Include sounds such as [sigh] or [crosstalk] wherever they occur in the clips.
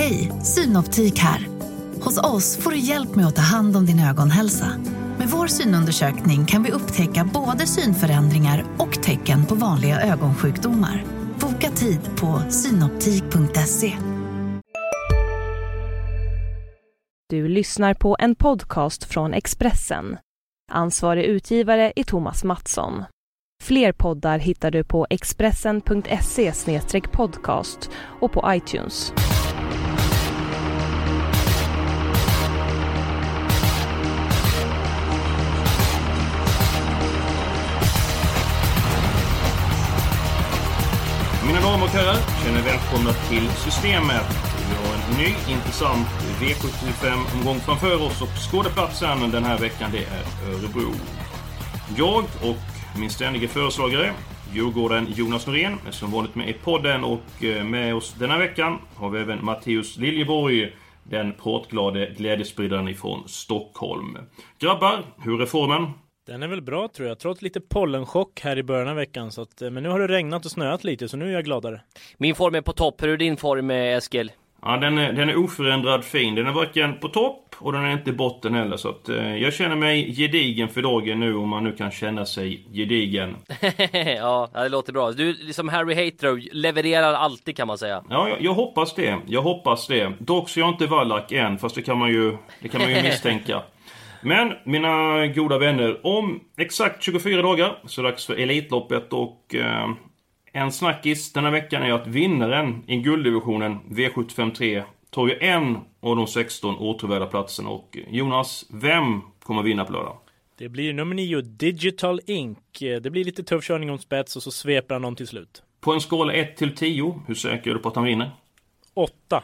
Hej, Synoptik här. Hos oss får du hjälp med att ta hand om din ögonhälsa. Med vår synundersökning kan vi upptäcka både synförändringar och tecken på vanliga ögonsjukdomar. Boka tid på synoptik.se. Du lyssnar på en podcast från Expressen. Ansvarig utgivare är Thomas Mattsson. Fler poddar hittar du på expressen.se podcast och på iTunes. Damer och herrar, känner välkomna till Systemet. Vi har en ny intressant V75-omgång framför oss och skådeplatsen den här veckan det är Örebro. Jag och min ständige föreslagare, Djurgården Jonas Norén, är som vanligt med i podden och eh, med oss denna veckan har vi även Matteus Liljeborg, den pratglade glädjespridaren ifrån Stockholm. Grabbar, hur är formen? Den är väl bra tror jag, trots lite pollenchock här i början av veckan. Så att, eh, men nu har det regnat och snöat lite, så nu är jag gladare. Min form är på topp. Hur är din form, eh, Eskil? Ja, den är, den är oförändrad fin. Den är varken på topp och den är inte i botten heller. Så att, eh, jag känner mig gedigen för dagen nu, om man nu kan känna sig gedigen. [laughs] ja, det låter bra. Du, som Harry Hater, levererar alltid kan man säga. Ja, jag, jag, hoppas det. Jag hoppas det. Dock så är jag inte Wallach än, fast det kan man ju, det kan man ju [laughs] misstänka. Men mina goda vänner, om exakt 24 dagar så är det dags för Elitloppet och eh, en snackis denna veckan är att vinnaren i gulddivisionen V753 tar ju en av de 16 återvärda platserna. Och Jonas, vem kommer vinna på lördag? Det blir nummer 9, Digital Inc. Det blir lite tuff körning om spets och så sveper han dem till slut. På en skala 1 till 10, hur säker är du på att han vinner? 8.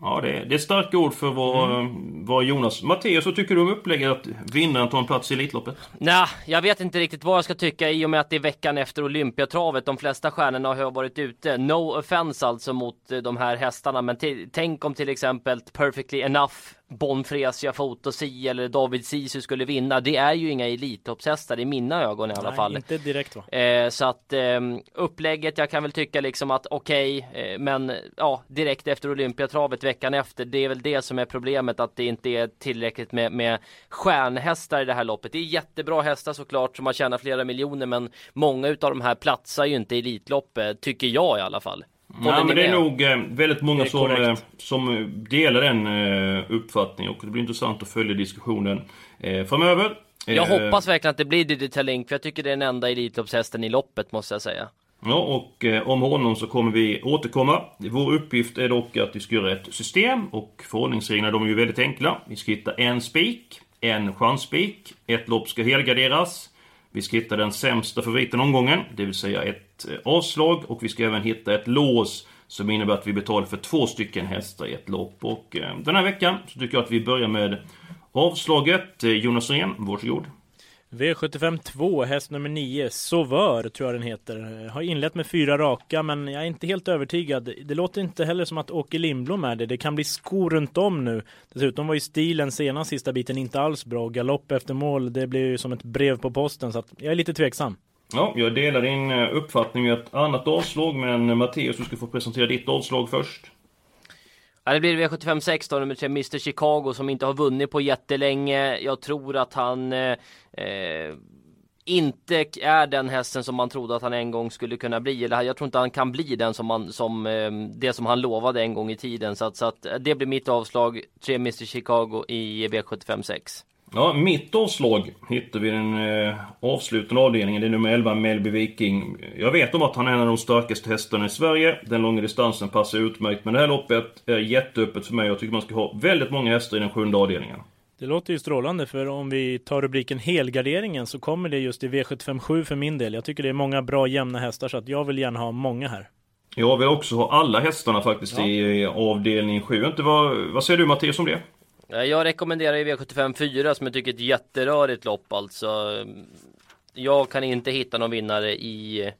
Ja, det är, det är starka ord för vad, mm. vad Jonas... Mattias, vad tycker du om upplägget att vinnaren tar en plats i Elitloppet? Nej, jag vet inte riktigt vad jag ska tycka i och med att det är veckan efter Olympiatravet. De flesta stjärnorna har varit ute. No offense alltså mot de här hästarna, men tänk om till exempel Perfectly Enough Bonfresia Fotosi eller David Sisu skulle vinna. Det är ju inga elittoppshästar i mina ögon i alla Nej, fall. inte direkt va? Eh, så att eh, upplägget, jag kan väl tycka liksom att okej, okay, eh, men ja, direkt efter Olympiatravet veckan efter. Det är väl det som är problemet, att det inte är tillräckligt med, med stjärnhästar i det här loppet. Det är jättebra hästar såklart som har tjänat flera miljoner, men många utav de här platsar ju inte i Elitloppet, tycker jag i alla fall. Nej, men det är nog eh, väldigt många som, eh, som delar den eh, uppfattningen och det blir intressant att följa diskussionen framöver. Jag hoppas verkligen att det blir Digital Link för jag tycker det är den enda Elitloppshästen i loppet måste jag säga. Ja, och om honom så kommer vi återkomma. Vår uppgift är dock att vi ska göra ett system och förhållningsreglerna de är ju väldigt enkla. Vi ska hitta en spik, en chansspik, ett lopp ska helgarderas. Vi ska hitta den sämsta favoriten omgången, det vill säga ett eh, avslag och vi ska även hitta ett lås som innebär att vi betalar för två stycken hästar i ett lopp. Och eh, den här veckan så tycker jag att vi börjar med avslaget. Eh, Jonas Rehn, varsågod. V75 2, häst nummer 9, Sauveur tror jag den heter. Har inlett med fyra raka men jag är inte helt övertygad. Det låter inte heller som att Åke Lindblom är det. Det kan bli skor runt om nu. Dessutom var ju stilen senast sista biten inte alls bra. Galopp efter mål, det blir ju som ett brev på posten så att jag är lite tveksam. Ja, jag delar din eh, uppfattning i ett annat avslag men Mattias, du ska få presentera ditt avslag först. Ja, det blir V75 då, nummer 3, Mr Chicago som inte har vunnit på jättelänge. Jag tror att han eh, eh, inte är den hästen som man trodde att han en gång skulle kunna bli. Eller jag tror inte han kan bli den som, man, som eh, det som han lovade en gång i tiden. Så att, så att eh, det blir mitt avslag. 3 Mr Chicago i V75 6. Ja, mitt avslag hittar vi den eh, avslutande avdelningen. Det är nummer 11, Melby Viking. Jag vet om att han är en av de starkaste hästarna i Sverige. Den långa distansen passar utmärkt. Men det här loppet är jätteöppet för mig. Jag tycker man ska ha väldigt många hästar i den sjunde avdelningen. Det låter ju strålande för om vi tar rubriken helgarderingen så kommer det just i V757 för min del. Jag tycker det är många bra jämna hästar så att jag vill gärna ha många här. Jag vill också ha alla hästarna faktiskt ja. i avdelning 7. Inte vad, vad säger du Mattias om det? Jag rekommenderar ju V75 4 som jag tycker är ett jätterörigt lopp alltså. Jag kan inte hitta någon vinnare i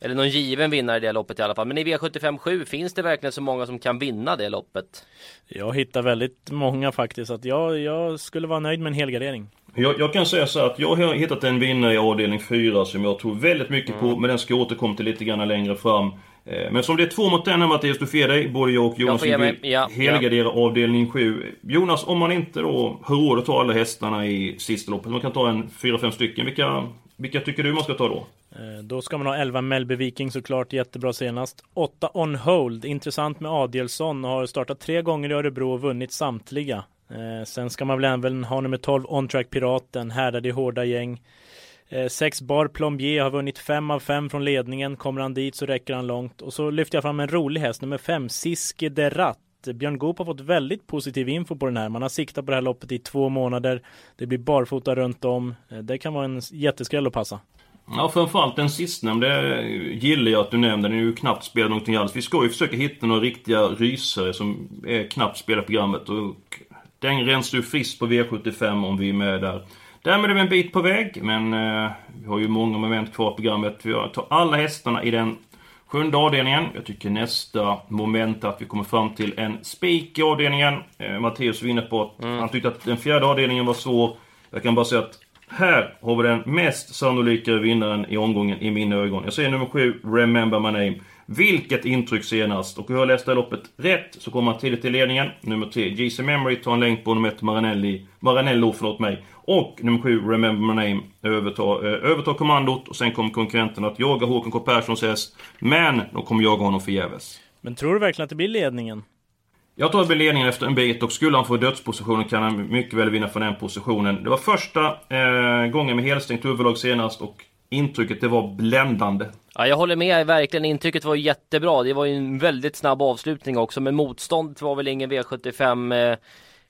eller någon given vinnare i det loppet i alla fall. Men i V75 7 finns det verkligen så många som kan vinna det loppet? Jag hittar väldigt många faktiskt. Att jag, jag skulle vara nöjd med en helgardering. Jag, jag, kan säga så att jag har hittat en vinnare i avdelning 4 som jag tror väldigt mycket mm. på. Men den ska jag återkomma till lite grann längre fram. Eh, men som det är två mot en här Mattias, du får dig. Både jag och Jonas Jag vill ja, helgardera avdelning 7. Jonas, om man inte då har råd att ta alla hästarna i sista loppet, man kan ta en 4-5 stycken. Vilka, vilka tycker du man ska ta då? Eh, Då ska man ha 11 Melby Viking såklart, jättebra senast. 8 On Hold, intressant med Adielsson, har startat tre gånger i Örebro och vunnit samtliga. Eh, sen ska man väl även ha nummer 12 On Track Piraten, härdad i hårda gäng. Eh, sex Bar Plombier har vunnit fem av fem från ledningen, kommer han dit så räcker han långt. Och så lyfter jag fram en rolig häst, nummer fem, Siske de Ratt. Björn Goop har fått väldigt positiv info på den här. Man har siktat på det här loppet i två månader. Det blir barfota runt om. Eh, det kan vara en jätteskräll att passa. Ja, framförallt den sistnämnda gillar jag att du nämnde. Den är ju knappt spelad någonting alls. Vi ska ju försöka hitta några riktiga rysare som är knappt spelade i programmet. Och den rensar ju friskt på V75 om vi är med där. Därmed är vi en bit på väg, men eh, vi har ju många moment kvar på programmet. Vi tar alla hästarna i den sjunde avdelningen. Jag tycker nästa moment är att vi kommer fram till en spik i avdelningen. Eh, Matteus var inne på att han tyckte att den fjärde avdelningen var svår. Jag kan bara säga att här har vi den mest sannolika vinnaren i omgången i mina ögon. Jag säger nummer 7, Remember My Name. Vilket intryck senast! Och hur jag läste loppet rätt så kommer han tidigt till ledningen. Nummer 3, JC Memory tar en länk på nummer 1, Maranelli, Maranello, förlåt mig. Och nummer 7, Remember My Name, övertar, eh, övertar kommandot. Och sen kommer konkurrenten att jaga Håkan K Perssons häst. Men de kommer jaga honom förgäves. Men tror du verkligen att det blir ledningen? Jag blir ledningen efter en bit och skulle han få dödspositionen kan han mycket väl vinna från den positionen. Det var första eh, gången med helstängt huvudlag senast och intrycket det var bländande. Ja, jag håller med, verkligen intrycket var jättebra. Det var ju en väldigt snabb avslutning också, men motståndet var väl ingen V75 eh,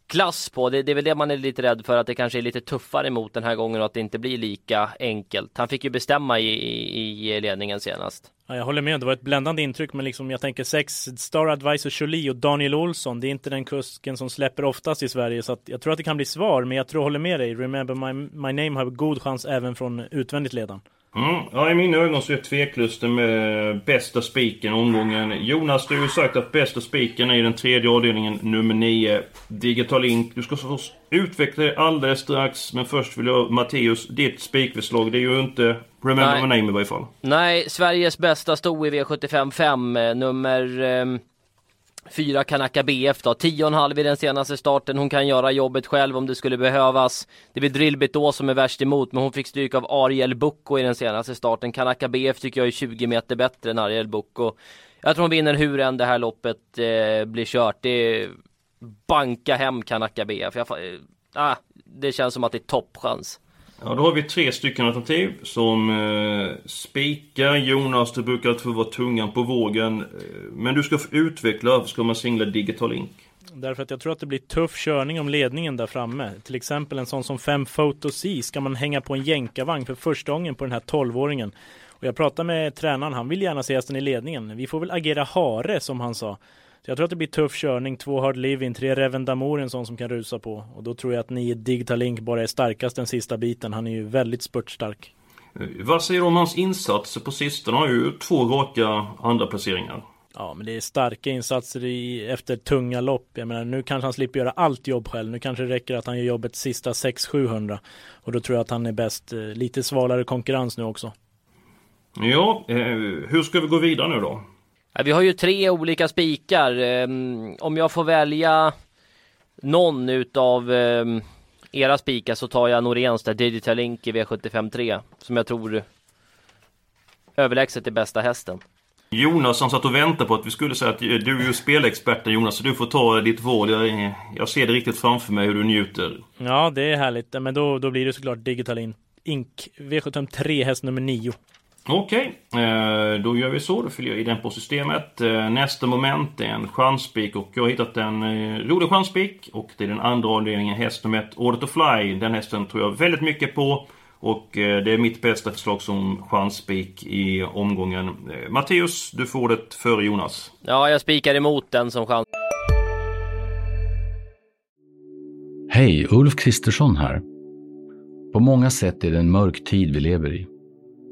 klass på. Det, det är väl det man är lite rädd för, att det kanske är lite tuffare mot den här gången och att det inte blir lika enkelt. Han fick ju bestämma i, i, i ledningen senast. Ja, jag håller med, det var ett bländande intryck, men liksom jag tänker sex Star Advisor Jolie och Daniel Olsson, det är inte den kusken som släpper oftast i Sverige, så att jag tror att det kan bli svar, men jag tror jag håller med dig. Remember My, my Name har god chans även från utvändigt ledan. Mm. Ja, i mina ögon så är tveklöst den med bästa spiken omgången. Jonas, du har ju sagt att bästa spiken är i den tredje avdelningen, nummer 9. Digital Link. Du ska förstås utveckla det alldeles strax. Men först vill jag, Matteus, ditt spikförslag. Det är ju inte Remember Nej. My Name i varje fall. Nej, Sveriges bästa sto i V75 5, eh, nummer eh, Fyra Kanaka BF då, 10,5 i den senaste starten. Hon kan göra jobbet själv om det skulle behövas. Det blir Drillbit då som är värst emot, men hon fick stryk av Ariel Bucco i den senaste starten. Kanaka BF tycker jag är 20 meter bättre än Ariel Bucco. Jag tror hon vinner hur än det här loppet eh, blir kört. Det är banka hem Kanaka BF. Jag, eh, ah, det känns som att det är toppchans. Ja, då har vi tre stycken alternativ som eh, spikar. Jonas, du brukar få vara tungan på vågen. Eh, men du ska få utveckla, varför ska man singla Digital Link? Därför att jag tror att det blir tuff körning om ledningen där framme. Till exempel en sån som 5 Photo C ska man hänga på en jänkarvagn för första gången på den här 12-åringen. Och jag pratade med tränaren, han vill gärna se hästen i ledningen. Vi får väl agera hare som han sa. Så jag tror att det blir tuff körning, två Hard Living, tre Reven Damour, en sån som kan rusa på. Och då tror jag att nio Digital Link bara är starkast den sista biten. Han är ju väldigt spurtstark. Eh, Vad säger du om hans insatser på sistone? Han har ju två raka andra placeringar. Ja, men det är starka insatser i, efter tunga lopp. Jag menar, nu kanske han slipper göra allt jobb själv. Nu kanske det räcker att han gör jobbet sista 600-700. Och då tror jag att han är bäst. Eh, Lite svalare konkurrens nu också. Ja, eh, hur ska vi gå vidare nu då? Vi har ju tre olika spikar. Ehm, Om jag får välja någon utav ehm, era spikar så tar jag Noréns där Digital Link i V75 3 som jag tror överlägset är bästa hästen. Jonas han satt och väntade på att vi skulle säga att du är ju spelexperten Jonas, så du får ta ditt val. Jag, jag ser det riktigt framför mig hur du njuter. Ja, det är härligt. Men då, då blir det såklart Digital In- Ink V753 häst nummer 9. Okej, eh, då gör vi så. Då fyller jag i den på systemet. Eh, nästa moment är en chanspik och jag har hittat en eh, rolig chanspik. Och det är den andra avdelningen, häst nummer ett, Order to Fly. Den hästen tror jag väldigt mycket på. Och det är mitt bästa förslag som chanspik i omgången. Matteus, du får det före Jonas. Ja, jag spikar emot den som chans. Hej, Ulf Kristersson här. På många sätt är det en mörk tid vi lever i.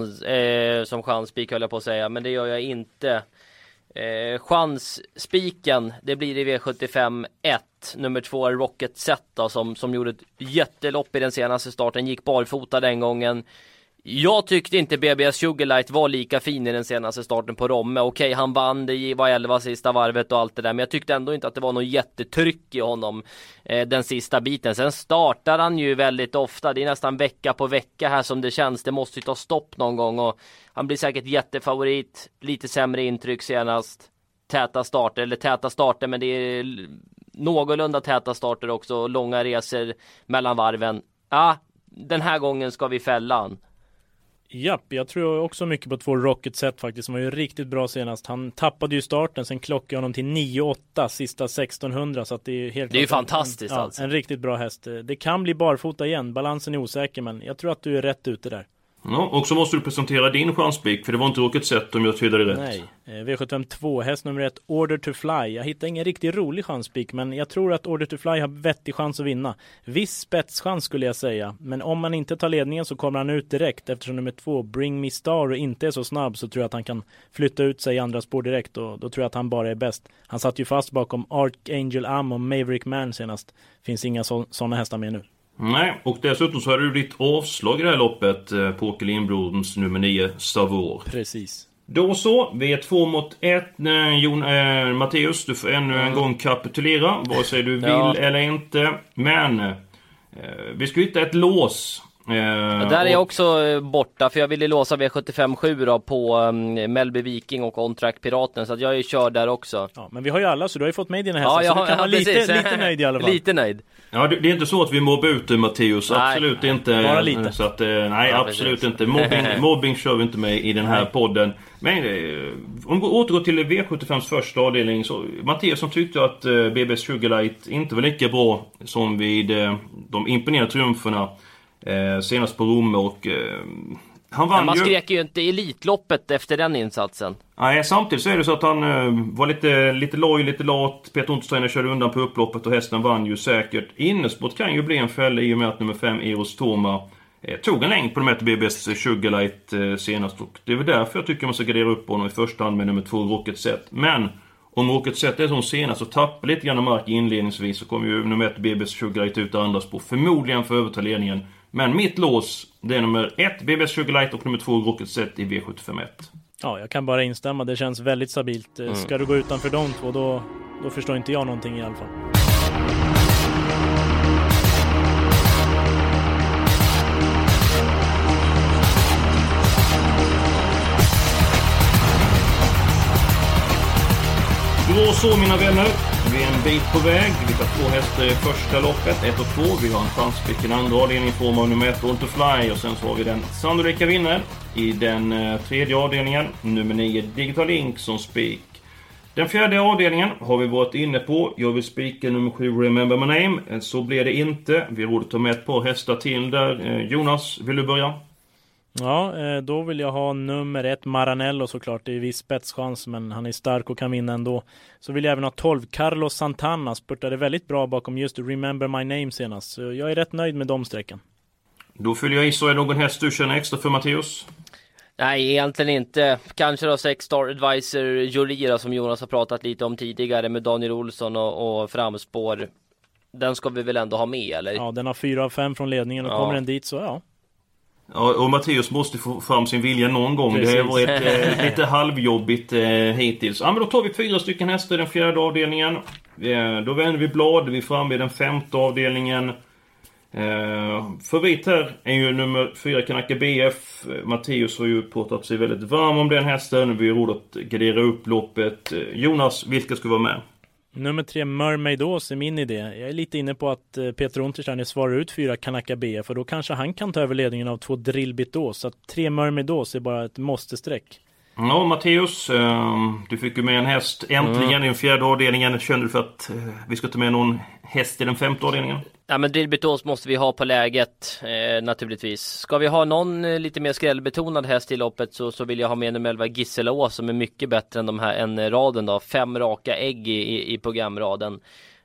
Eh, som chansspik höll jag på att säga, men det gör jag inte. Eh, chansspiken, det blir i V75 1. Nummer två Rocket Set då, som, som gjorde ett jättelopp i den senaste starten, gick barfota den gången. Jag tyckte inte BBS Sugarlight var lika fin i den senaste starten på Romme. Okej, han vann, det var 11 sista varvet och allt det där, men jag tyckte ändå inte att det var något jättetryck i honom eh, den sista biten. Sen startar han ju väldigt ofta, det är nästan vecka på vecka här som det känns. Det måste ju ta stopp någon gång och han blir säkert jättefavorit. Lite sämre intryck senast. Täta starter, eller täta starter, men det är någorlunda täta starter också. Långa resor mellan varven. Ja, den här gången ska vi fälla han. Japp, jag tror också mycket på två Rocket Set faktiskt, som var ju riktigt bra senast. Han tappade ju starten, sen klockade honom till 9-8 sista 1600 så att det är helt Det är ju fantastiskt en, alltså. En riktigt bra häst. Det kan bli barfota igen, balansen är osäker men jag tror att du är rätt ute där. Ja, och så måste du presentera din chanspik, för det var inte Rocket Set om jag tydde rätt. Nej, eh, V752, häst nummer ett, Order to Fly. Jag hittar ingen riktigt rolig chanspik, men jag tror att Order to Fly har vettig chans att vinna. Viss spetschans skulle jag säga, men om man inte tar ledningen så kommer han ut direkt eftersom nummer två, Bring Me Star, inte är så snabb så tror jag att han kan flytta ut sig i andra spår direkt och då tror jag att han bara är bäst. Han satt ju fast bakom Archangel Am och Maverick Man senast. Finns inga sådana hästar med nu. Nej, och dessutom så har det blivit avslag i det här loppet eh, på Åke Lindbloms nummer 9, Savor. Precis. Då så, vi är två mot ett. Jon, eh, Matteus, du får ännu en gång kapitulera, vare sig du vill Ja. eller inte. Men, eh, vi ska hitta ett lås. Eh, där är jag och- också eh, borta för jag ville låsa V75 7 då på um, Melby Viking och On Track Piraten så att jag är körd där också. Ja, men vi har ju alla så du har ju fått med dina hästar Ja, jag så har, du kan ja, vara lite, lite nöjd i alla fall. [laughs] Lite nöjd. Ja, det, det är inte så att vi mobbar ut dig Matteus, Nej. absolut inte. Bara lite. Så att, eh, nej, Ja, absolut precis. inte. Mobbing, [laughs] mobbing kör vi inte med i den här Nej. podden. Men eh, om vi återgår till V75s första avdelning. Så, Matteus som tyckte att eh, BB's Sugarlight inte var lika bra som vid de imponerande triumferna senast på Romme och eh, han Men vann man ju. skrek ju inte Elitloppet efter den insatsen. Nej, samtidigt så är det så att han eh, var lite, lite loj, lite lat. Peter Untersteiner körde undan på upploppet och hästen vann ju säkert. Innesport kan ju bli en fälla i och med att nummer 5, Eros Toma, eh, tog en längd på de här BB's Sugarlight eh, senast. Och det är väl därför jag tycker man ska gardera upp honom i första hand med nummer 2, Rocket Set. Men om Rocket Set är som senast och tappar lite grann mark inledningsvis så kommer ju nummer 1, BB's Sugarlight ut och andra spår. Förmodligen för att överta ledningen. Men mitt lås, det är nummer 1, BB's Sugarlight och nummer 2, Rocket Set i V751. Ja, jag kan bara instämma. Det känns väldigt stabilt. Mm. Eh, Ska du gå utanför de två, då, då förstår inte jag någonting i alla fall. Då så mina vänner, vi en bit på väg. Vi tar två hästar i första loppet, ett och två. Vi har en chanspick i andra avdelningen i form av nummer ett, On to Fly. Och sen så har vi den sannolika vinnaren i den eh, tredje avdelningen, nummer nio, Digital Ink som spik. Den fjärde avdelningen har vi varit inne på. Jag vill spika nummer sju, Remember My Name. Eh, så blir det inte. Vi råder ta med ett par hästar till där. Eh, Jonas, vill du börja? Ja, eh, då vill jag ha nummer ett Maranello såklart. Det är viss spetschans, men han är stark och kan vinna ändå. Så vill jag även ha 12 Carlos Santana. Spurtade väldigt bra bakom just Remember My Name senast. Så jag är rätt nöjd med de sträckan. Då fyller jag i så är någon häst du känner extra för Matteus? Nej, egentligen inte. Kanske då Sex Star Advisor Jolie som Jonas har pratat lite om tidigare med Daniel Olsson och, och framspår. Den ska vi väl ändå ha med eller? Ja, den har 4 av 5 från ledningen och Ja. kommer den dit så ja. Ja, och Matteus måste få fram sin vilja någon gång. Det har Precis. varit eh, lite halvjobbigt eh, hittills. Ja, men då tar vi fyra stycken hästar i den fjärde avdelningen. Eh, då vänder vi blad. Vi är framme i den femte avdelningen. Eh, favorit här är ju nummer fyra Kanaka BF. Matteus har ju pratat sig väldigt varm om den hästen. Vi har råd att gardera upp loppet. Eh, Jonas, vilka ska vara med? Nummer tre Mermaidås är min idé. Jag är lite inne på att eh, Peter Untersteiner svarar ut fyra Kanaka BF och då kanske han kan ta över ledningen av två Drillbit Ås. Så att tre Mermaidås är bara ett måste-streck. Ja, Matteus. ehm, Du fick ju med en häst äntligen Mm. i den fjärde avdelningen. Kände du för att eh, vi ska ta med någon häst i den femte avdelningen? Ja men Drillbytås måste vi ha på läget eh, naturligtvis. Ska vi ha någon eh, lite mer skrällbetonad häst i loppet så, så vill jag ha med nummer 11 Gisela som är mycket bättre än de här eh, raden då. Fem raka ägg i, i, i programraden.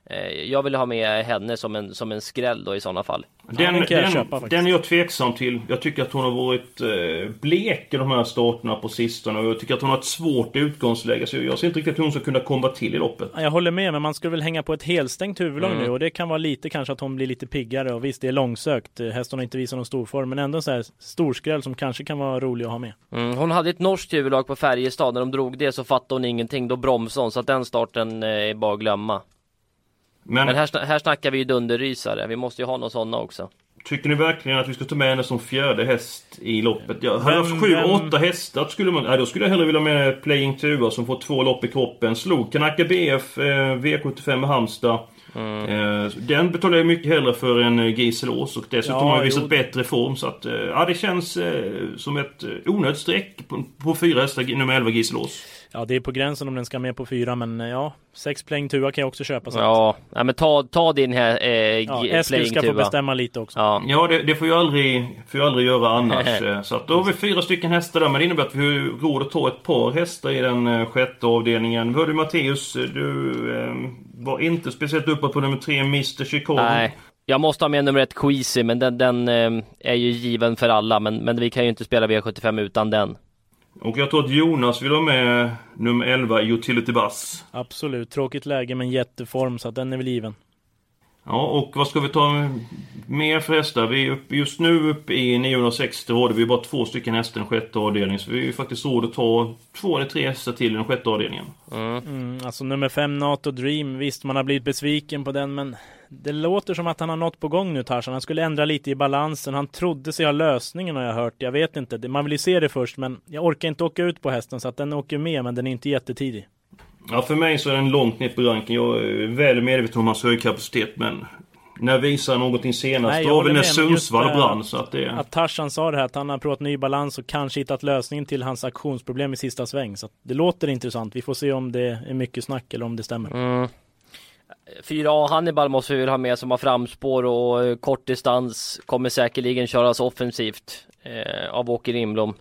Eh, jag vill ha med henne som en, som en skräll då i sådana fall. Den, jag den, köpa den är jag tveksam till. Jag tycker att hon har varit eh, blek i de här starterna på sistone. Och jag tycker att hon har ett svårt utgångsläge. Så jag ser inte riktigt hur hon ska kunna komma till i loppet. Ja, Jag håller med, men man skulle väl hänga på ett helstängt huvudlag Mm. nu och det kan vara lite kanske att hon blir lite piggare och visst det är långsökt. Eh, Hästen har inte visat någon stor form men ändå så här storskräll som kanske kan vara rolig att ha med. Mm, hon hade ett norskt huvudlag på Färjestad. När de drog det så fattade hon ingenting. Då bromsade hon. Så att den starten är bara att glömma. Men, Men här, här snackar vi ju dunderrysare. Vi måste ju ha några sådana också. tycker ni verkligen att vi ska ta med henne som fjärde häst i loppet? Jag hade Vem- haft sju, vem- åtta hästar skulle man... Nej, då skulle jag hellre vilja ha med Playing Tuva som får två lopp i kroppen. Slog Kanaka BF eh, V75 med Halmstad. Mm. Eh, den betalar jag mycket hellre för än eh, Giselos och dessutom Ja, har jag visat jo. bättre form så att... Eh, ja, det känns eh, som ett onödigt streck på, på fyra hästar, nummer 11 Giselos. Ja, det är på gränsen om den ska med på fyra, men eh, ja, sex playing tua kan jag också köpa. Så. Ja, nej, men ta, ta din här eh, ja, Eskil ska få bestämma lite också. Ja. Ja, det, det får jag aldrig, får jag aldrig göra annars. [laughs] Eh, så att då har vi fyra stycken hästar där, men det innebär att vi har råd att ta ett par hästar i den eh, sjätte avdelningen. Hörde Matteus, du eh, var inte speciellt uppåt på nummer tre, Mr Chicago. Nej. Jag måste ha med nummer ett Queasy, men den, den eh, är ju given för alla. Men, men vi kan ju inte spela V75 utan den. Och jag tror att Jonas vill ha med nummer 11, Utility Bus. Absolut, tråkigt läge men jätteform så att den är väl given. Ja, och vad ska vi ta mer för hästar? Vi är uppe, just nu uppe i 960 råd. Vi är bara två stycken hästar i den sjätte avdelningen. Så vi är ju faktiskt råd att ta två eller tre hästar till i den sjätte avdelningen. Mm, alltså nummer fem NATO Dream, visst man har blivit besviken på den men det låter som att han har något på gång nu Tarzan. Han skulle ändra lite i balansen. Han trodde sig ha lösningen har jag hört. Jag vet inte. Man vill ju se det först men jag orkar inte åka ut på hästen så att den åker med men den är inte jättetidig. Ja, för mig så är den långt ner på ranken. Jag är väl medveten om hans högkapacitet, men... När visar någonting senast? Nej, det var väl när Sundsvall det- brann, så att det... Att Tarzan sa det här att han har provat ny balans och kanske hittat lösningen till hans aktionsproblem i sista sväng. Så att det låter intressant. Vi får se om det är mycket snack eller om det stämmer. Mm. 4A Hannibal måste vi väl ha med som har framspår och eh, kort distans. Kommer säkerligen köras offensivt eh, av Åke Rimblom.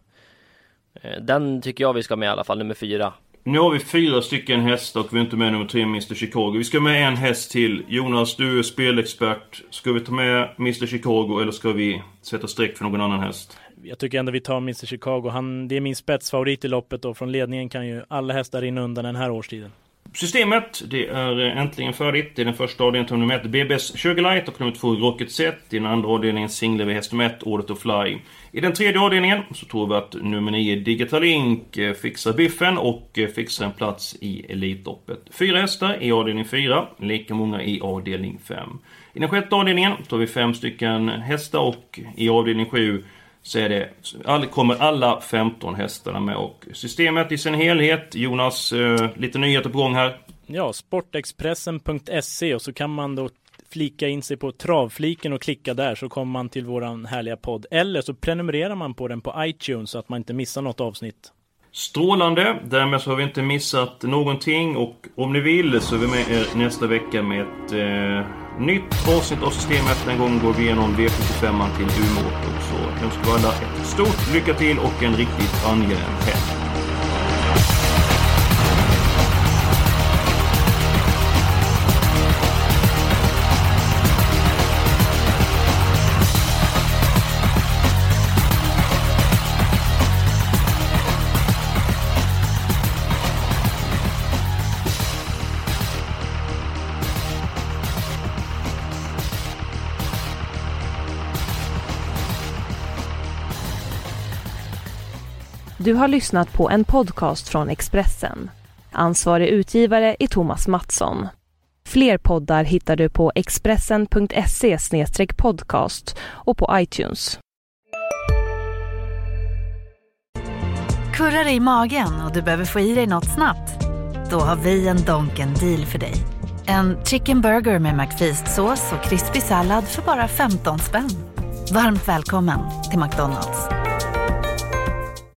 Eh, den tycker jag vi ska med i alla fall, nummer fyra. Nu har vi fyra stycken hästar och vi är inte med nummer tre, Mr Chicago. Vi ska med en häst till. Jonas, du är spelexpert. Ska vi ta med Mr Chicago eller ska vi sätta streck för någon annan häst? Jag tycker ändå vi tar Mr Chicago. Han, det är min spetsfavorit i loppet och från ledningen kan ju alla hästar rinna undan den här årstiden. Systemet, det är äntligen färdigt. I den första avdelningen tar vi nummer 1, BBS Sugarlight och nummer 2, Rocket Set. I den andra avdelningen singlar vi häst nummer 1, Order to Fly. I den tredje avdelningen så tror vi att nummer 9, Digital Ink eh, fixar biffen och eh, fixar en plats i Elitloppet. Fyra hästar i avdelning 4, lika många i avdelning 5. I den sjätte avdelningen tar vi fem stycken hästar och i avdelning 7 så är det, all, kommer alla 15 hästarna med och systemet i sin helhet. Jonas, eh, lite nyheter på gång här. Ja, sportexpressen.se och så kan man då flika in sig på travfliken och klicka där så kommer man till våran härliga podd. Eller så prenumererar man på den på iTunes så att man inte missar något avsnitt. Strålande! Därmed så har vi inte missat någonting och om ni vill så är vi med er nästa vecka med ett eh, nytt avsnitt av systemet. Den gången går vi igenom V75 till Umeå och så önskar vi alla ett stort lycka till och en riktigt angenäm helg. Du har lyssnat på en podcast från Expressen. Ansvarig utgivare är Thomas Mattsson. Fler poddar hittar du på expressen.se podcast och på iTunes. Kurrar det i magen och du behöver få i dig något snabbt? Då har vi en Donken deal för dig. En chicken burger med McFeast-sås och krispig sallad för bara 15 spänn. Varmt välkommen till McDonalds.